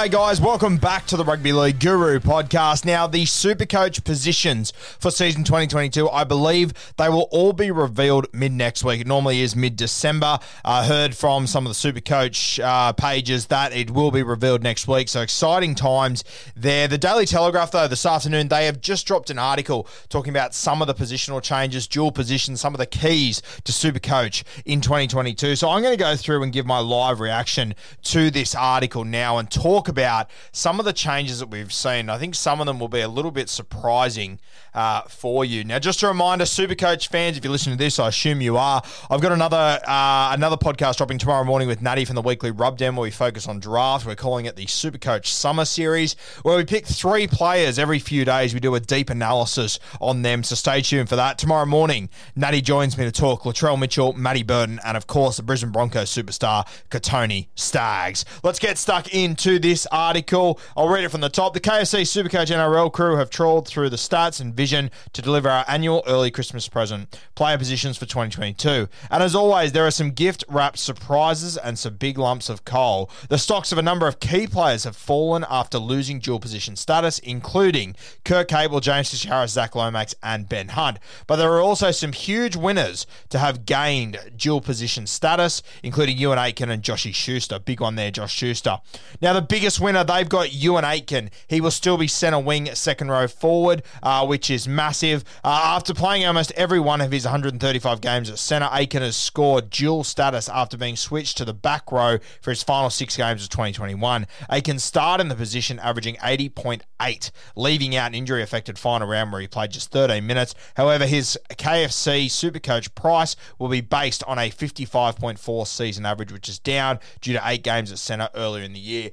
G'day, guys. Welcome back to the Rugby League Guru podcast. Now, the super coach positions for season 2022, I believe they will all be revealed mid next week. It normally is mid December. I heard from some of the super coach uh, pages that it will be revealed next week. So exciting times there. The Daily Telegraph, though, this afternoon, they have just dropped an article talking about some of the positional changes, dual positions, some of the keys to super coach in 2022. So I'm going to go through and give my live reaction to this article now and talk about some of the changes that we've seen. I think some of them will be a little bit surprising uh, for you. Now, just a reminder, Supercoach fans, if you're listening to this, I assume you are. I've got another uh, another podcast dropping tomorrow morning with Natty from the Weekly Rubdown, where we focus on draft. We're calling it the Supercoach Summer Series, where we pick three players every few days. We do a deep analysis on them. So stay tuned for that tomorrow morning. Natty joins me to talk Latrell Mitchell, Matty Burton, and of course the Brisbane Broncos superstar Kotoni Staggs. Let's get stuck into this article. I'll read it from the top. The KFC Supercoach NRL crew have trawled through the stats and vision to deliver our annual early Christmas present, player positions for 2022. And as always, there are some gift wrapped surprises and some big lumps of coal. The stocks of a number of key players have fallen after losing dual position status, including Kurt Capewell, James Fisher-Harris, Zach Lomax, and Ben Hunt. But there are also some huge winners to have gained dual position status, including Euan Aitken and Joshy Schuster. Big one there, Josh Schuster. Now, the biggest winner, they've got Euan Aitken. He will still be centre wing, second row forward, uh, which is massive. Uh, after playing almost every one of his 135 games at centre, Aitken has scored dual status after being switched to the back row for his final six games of 2021. Aitken started in the position, averaging 80.8, leaving out an injury affected final round where he played just 13 minutes. However, his KFC Supercoach price will be based on a 55.4 season average, which is down due to eight games at centre earlier in the year.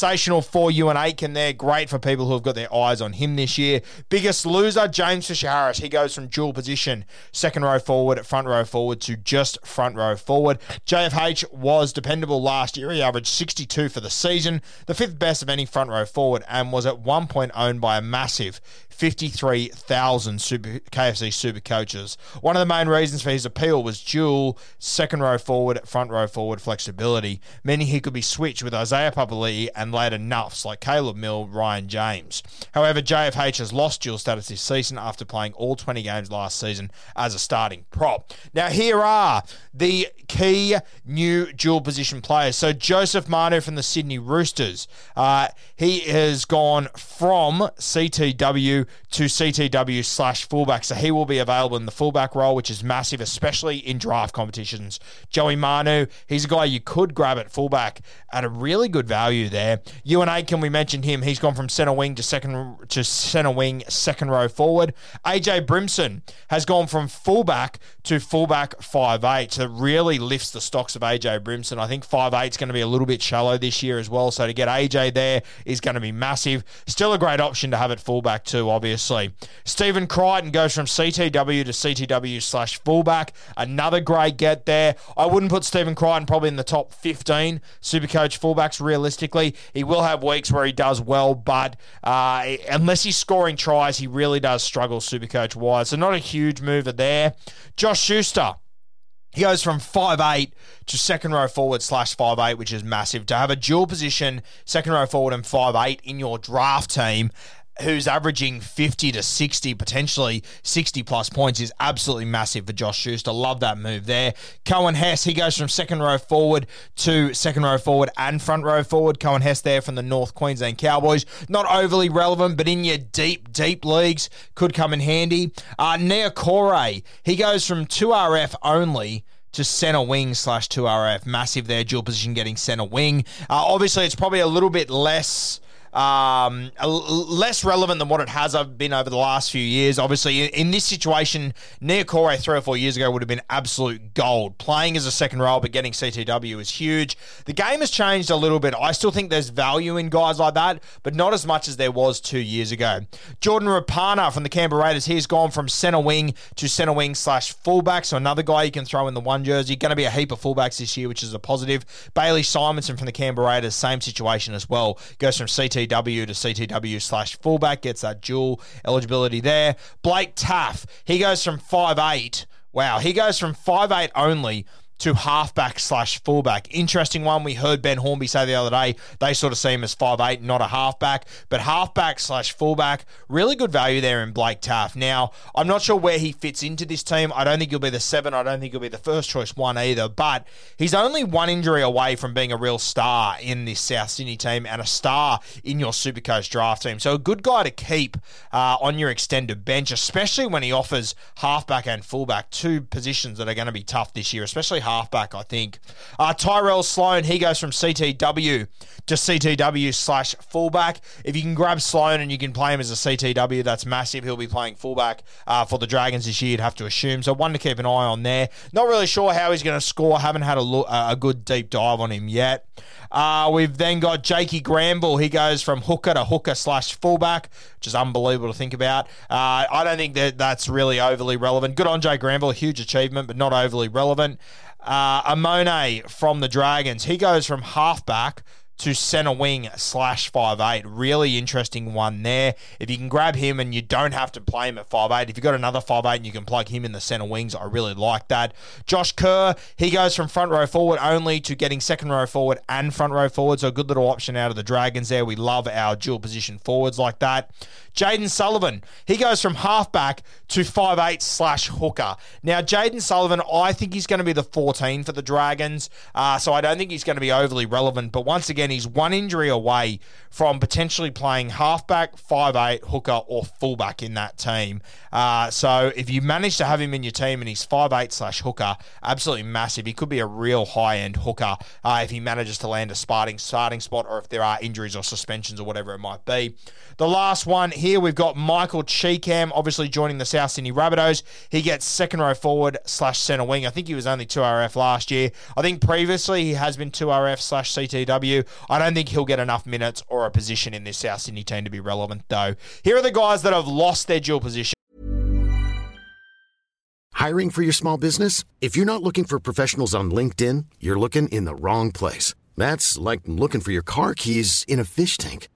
Sensational for Euan Aitken there. Great for people who have got their eyes on him this year. Biggest loser, James Fisher Harris. He goes from dual position, second row forward, front row forward to just front row forward. JFH was dependable last year. He averaged 62 for the season, the fifth best of any front row forward, and was at one point owned by a massive 53,000 super, KFC super coaches. One of the main reasons for his appeal was dual second row forward, front row forward flexibility, meaning he could be switched with Isaiah Papali'i and later nuffs like Caleb Mill, Ryan James. However, JFH has lost dual status this season after playing all 20 games last season as a starting prop. Now, here are the key new dual position players. So, Joseph Manu from the Sydney Roosters. Uh, he has gone from CTW to CTW slash fullback. So he will be available in the fullback role, which is massive, especially in draft competitions. Joey Manu, he's a guy you could grab at fullback at a really good value there. Ewan can we mention him. He's gone from centre wing to second to centre wing, second row forward. AJ Brimson has gone from fullback to fullback five eight. So it really lifts the stocks of AJ Brimson. I think five eight is going to be a little bit shallow this year as well. So to get AJ there is going to be massive. Still a great option to have at fullback too, obviously. Stephen Crichton goes from CTW to CTW slash fullback. Another great get there. I wouldn't put Stephen Crichton probably in the top 15 Supercoach fullbacks realistically. He will have weeks where he does well, but uh, unless he's scoring tries, he really does struggle Supercoach wise. So not a huge mover there. Josh Schuster. He goes from five eight to second row forward slash five eight, which is massive. To have a dual position second row forward and five eight in your draft team who's averaging 50 to 60, potentially 60 plus points, is absolutely massive for Josh Schuster. Love that move there. Coen Hess, he goes from second row forward to second row forward and front row forward. Coen Hess there from the North Queensland Cowboys. Not overly relevant, but in your deep, deep leagues could come in handy. Uh, Niukore, he goes from 2RF only to center wing slash 2RF. Massive there, dual position getting center wing. Uh, obviously, it's probably a little bit less um, less relevant than what it has been over the last few years. Obviously, in this situation, Niukore three or four years ago would have been absolute gold. Playing as a second role but getting CTW is huge. The game has changed a little bit. I still think there's value in guys like that, but not as much as there was two years ago. Jordan Rapana from the Canberra Raiders, he's gone from centre wing to centre wing slash fullback. So another guy you can throw in the one jersey. Going to be a heap of fullbacks this year, which is a positive. Bailey Simonson from the Canberra Raiders, same situation as well. Goes from CT CTW to CTW slash fullback, gets that dual eligibility there. Blake Taaffe, he goes from five eight. Wow, he goes from five eight only to halfback slash fullback. Interesting one. We heard Ben Hornby say the other day they sort of see him as five eight, not a halfback, but halfback slash fullback. Really good value there in Blake Taaffe. Now, I'm not sure where he fits into this team. I don't think he'll be the seven. I don't think he'll be the first choice one either, but he's only one injury away from being a real star in this South Sydney team and a star in your Supercoach draft team. So a good guy to keep uh, on your extended bench, especially when he offers halfback and fullback, two positions that are going to be tough this year, especially I think. Uh, Tyrell Sloan, he goes from CTW to CTW slash fullback. If you can grab Sloan and you can play him as a CTW, that's massive. He'll be playing fullback uh, for the Dragons this year, you'd have to assume. So one to keep an eye on there. Not really sure how he's going to score. Haven't had a, look, a good deep dive on him yet. Uh, we've then got Jakey Granville. He goes from hooker to hooker slash fullback, is unbelievable to think about. Uh, I don't think that that's really overly relevant. Good on Jay Granville, huge achievement, but not overly relevant. Uh, Amone from the Dragons, he goes from halfback to centre wing slash five eight. Really interesting one there. If you can grab him and you don't have to play him at five eight, if you've got another five eight and you can plug him in the centre wings, I really like that. Josh Kerr, he goes from front row forward only to getting second row forward and front row forward. So a good little option out of the Dragons there. We love our dual position forwards like that. Jayden Sullivan, he goes from halfback to five eight slash hooker. Now, Jayden Sullivan, I think he's going to be the 14 for the Dragons, uh, so I don't think he's going to be overly relevant. But once again, he's one injury away from potentially playing halfback, five eight, hooker, or fullback in that team. Uh, so if you manage to have him in your team and he's five eight slash hooker, absolutely massive. He could be a real high end hooker uh, if he manages to land a starting starting spot, or if there are injuries or suspensions or whatever it might be. The last one here, we've got Michael Chee-Kam, obviously joining the South Sydney Rabbitohs. He gets second row forward slash centre wing. I think he was only 2RF last year. I think previously he has been 2RF slash CTW. I don't think he'll get enough minutes or a position in this South Sydney team to be relevant, though. Here are the guys that have lost their dual position. Hiring for your small business? If you're not looking for professionals on LinkedIn, you're looking in the wrong place. That's like looking for your car keys in a fish tank.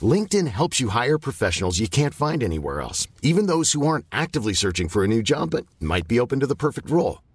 LinkedIn helps you hire professionals you can't find anywhere else, even those who aren't actively searching for a new job but might be open to the perfect role.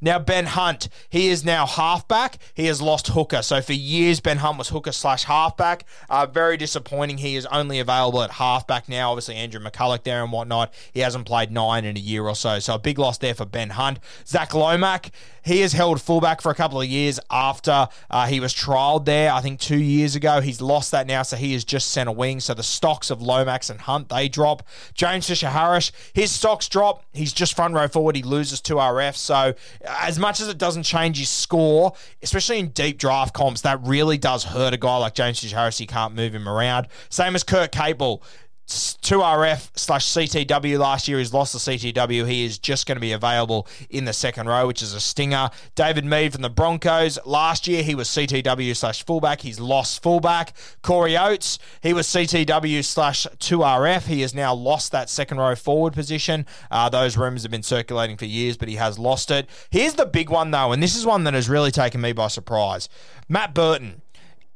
Now, Ben Hunt, he is now halfback. He has lost hooker. So for years, Ben Hunt was hooker slash halfback. Uh, very disappointing. He is only available at halfback now. Obviously, Andrew McCullough there and whatnot. He hasn't played nine in a year or so. So a big loss there for Ben Hunt. Zach Lomax, he has held fullback for a couple of years after uh, he was trialled there, I think two years ago. He's lost that now, so he is just centre wing. So the stocks of Lomax and Hunt, they drop. James Fisher Harris, his stocks drop. He's just front row forward. He loses to RF. So as much as it doesn't change his score, especially in deep draft comps, that really does hurt a guy like James Fisher Harris. You can't move him around. Same as Kurt Capewell 2RF slash CTW last year. He's lost the CTW. He is just going to be available in the second row, which is a stinger. David Mead from the Broncos. Last year, he was CTW slash fullback. He's lost fullback. Corey Oates, he was CTW slash 2RF. He has now lost that second row forward position. Uh, those rumours have been circulating for years, but he has lost it. Here's the big one, though, and this is one that has really taken me by surprise. Matt Burton.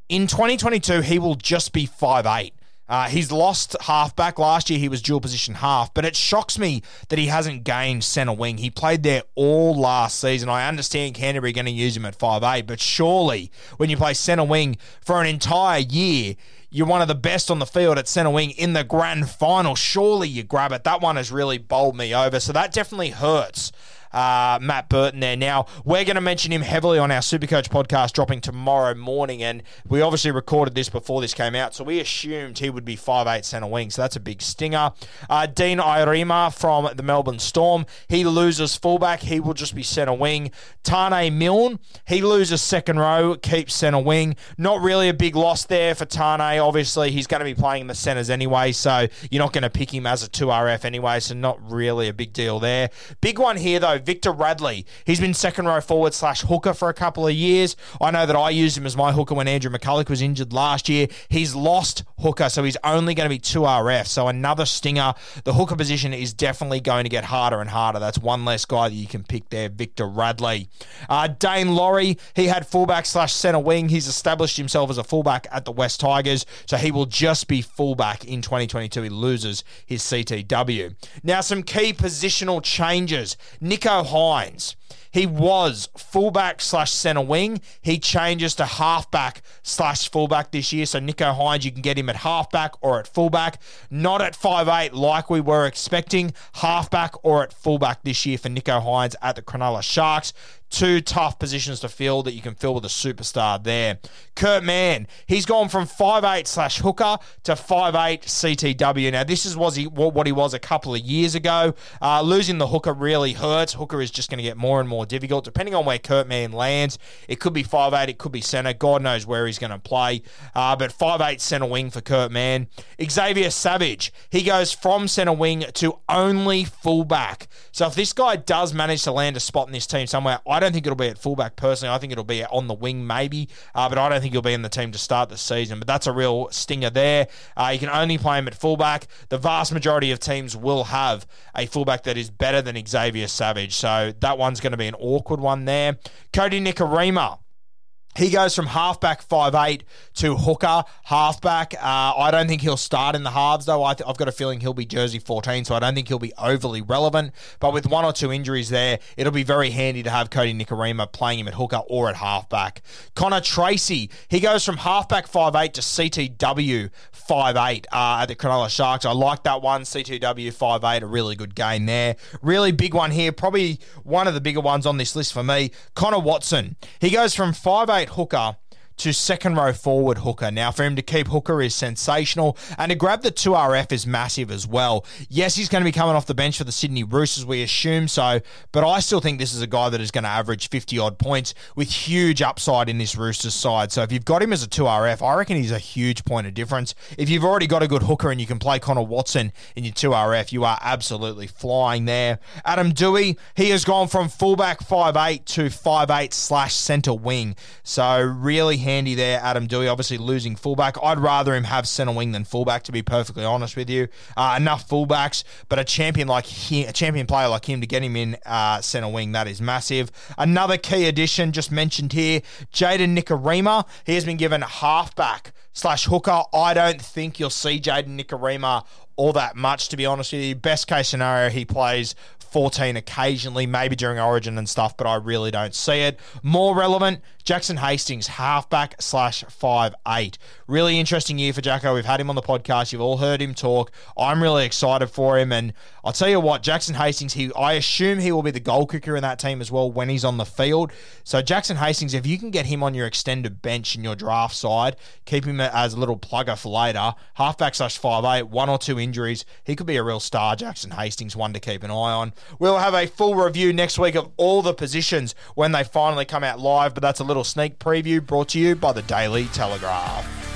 In 2022, he will just be five eight. Uh, he's lost halfback. Last year, he was dual position half, but it shocks me that he hasn't gained centre wing. He played there all last season. I understand Canterbury going to use him at five eight, but surely when you play centre wing for an entire year, you're one of the best on the field at centre wing in the grand final. Surely you grab it. That one has really bowled me over. So that definitely hurts uh, Matt Burton there. Now, we're going to mention him heavily on our Supercoach podcast dropping tomorrow morning, and we obviously recorded this before this came out, so we assumed he would be five eight centre wing, so that's a big stinger. Uh, Dean Ieremia from the Melbourne Storm, he loses fullback, he will just be centre wing. Tane Milne, he loses second row, keeps centre wing. Not really a big loss there for Tane, Obviously, he's going to be playing in the centres anyway, so you're not going to pick him as a 2RF anyway, so not really a big deal there. Big one here, though, Victor Radley. He's been second row forward slash hooker for a couple of years. I know that I used him as my hooker when Andrew McCullough was injured last year. He's lost hooker, so he's only going to be 2RF. So another stinger. The hooker position is definitely going to get harder and harder. That's one less guy that you can pick there, Victor Radley. Uh, Daine Laurie, he had fullback slash centre wing. He's established himself as a fullback at the West Tigers, so he will just be fullback in 2022. He loses his CTW. Now, some key positional changes. Nicho Hynes. He was fullback slash centre wing. He changes to halfback slash fullback this year. So Nicho Hynes, you can get him at halfback or at fullback. Not at five eight like we were expecting. Halfback or at fullback this year for Nicho Hynes at the Cronulla Sharks two tough positions to fill that you can fill with a superstar there. Kurt Mann, he's gone from five eight slash hooker to five eight CTW. Now, this is was he what he was a couple of years ago. Uh, losing the hooker really hurts. Hooker is just going to get more and more difficult. Depending on where Kurt Mann lands, it could be five eight, it could be centre. God knows where he's going to play. Uh, but five eight centre wing for Kurt Mann. Xavier Savage, he goes from centre wing to only fullback. So if this guy does manage to land a spot in this team somewhere, I I don't think it'll be at fullback personally. I think it'll be on the wing maybe, uh, but I don't think he'll be in the team to start the season. But that's a real stinger there. Uh, you can only play him at fullback. The vast majority of teams will have a fullback that is better than Xavier Savage, so that one's going to be an awkward one there. Kodi Nikorima. He goes from halfback five eight to hooker halfback. Uh, I don't think he'll start in the halves though. I have got a feeling he'll be jersey 14, so I don't think he'll be overly relevant. But with one or two injuries there, it'll be very handy to have Kodi Nikorima playing him at hooker or at halfback. Connor Tracey, he goes from halfback five eight to CTW five eight uh, at the Cronulla Sharks. I like that one. CTW five eight, a really good game there. Really big one here, probably one of the bigger ones on this list for me. Connor Watson, he goes from five eight hooker to second row forward hooker. Now, for him to keep hooker is sensational, and to grab the 2RF is massive as well. Yes, he's going to be coming off the bench for the Sydney Roosters, we assume so, but I still think this is a guy that is going to average 50 odd points with huge upside in this Roosters side. So if you've got him as a 2RF, I reckon he's a huge point of difference. If you've already got a good hooker and you can play Connor Watson in your 2RF, you are absolutely flying there. Adam Doueihi, he has gone from fullback 5'8 to 5'8 slash centre wing. So really handy there, Adam Doueihi. Obviously losing fullback. I'd rather him have centre wing than fullback, to be perfectly honest with you. Uh, enough fullbacks, but a champion like him, a champion player like him to get him in uh, centre wing, that is massive. Another key addition just mentioned here, Jayden Nikorima. He has been given halfback slash hooker. I don't think you'll see Jayden Nikorima all that much, to be honest with you. Best case scenario, he plays 14 occasionally, maybe during Origin and stuff, but I really don't see it. More relevant, Jackson Hastings, halfback slash five eight. Really interesting year for Jacko. We've had him on the podcast. You've all heard him talk. I'm really excited for him, and I'll tell you what, Jackson Hastings. He, I assume he will be the goal kicker in that team as well when he's on the field. So Jackson Hastings, if you can get him on your extended bench in your draft side, keep him as a little plugger for later. Halfback slash five eight, one or two injuries, he could be a real star. Jackson Hastings, one to keep an eye on. We'll have a full review next week of all the positions when they finally come out live, but that's a little sneak preview brought to you by the Daily Telegraph.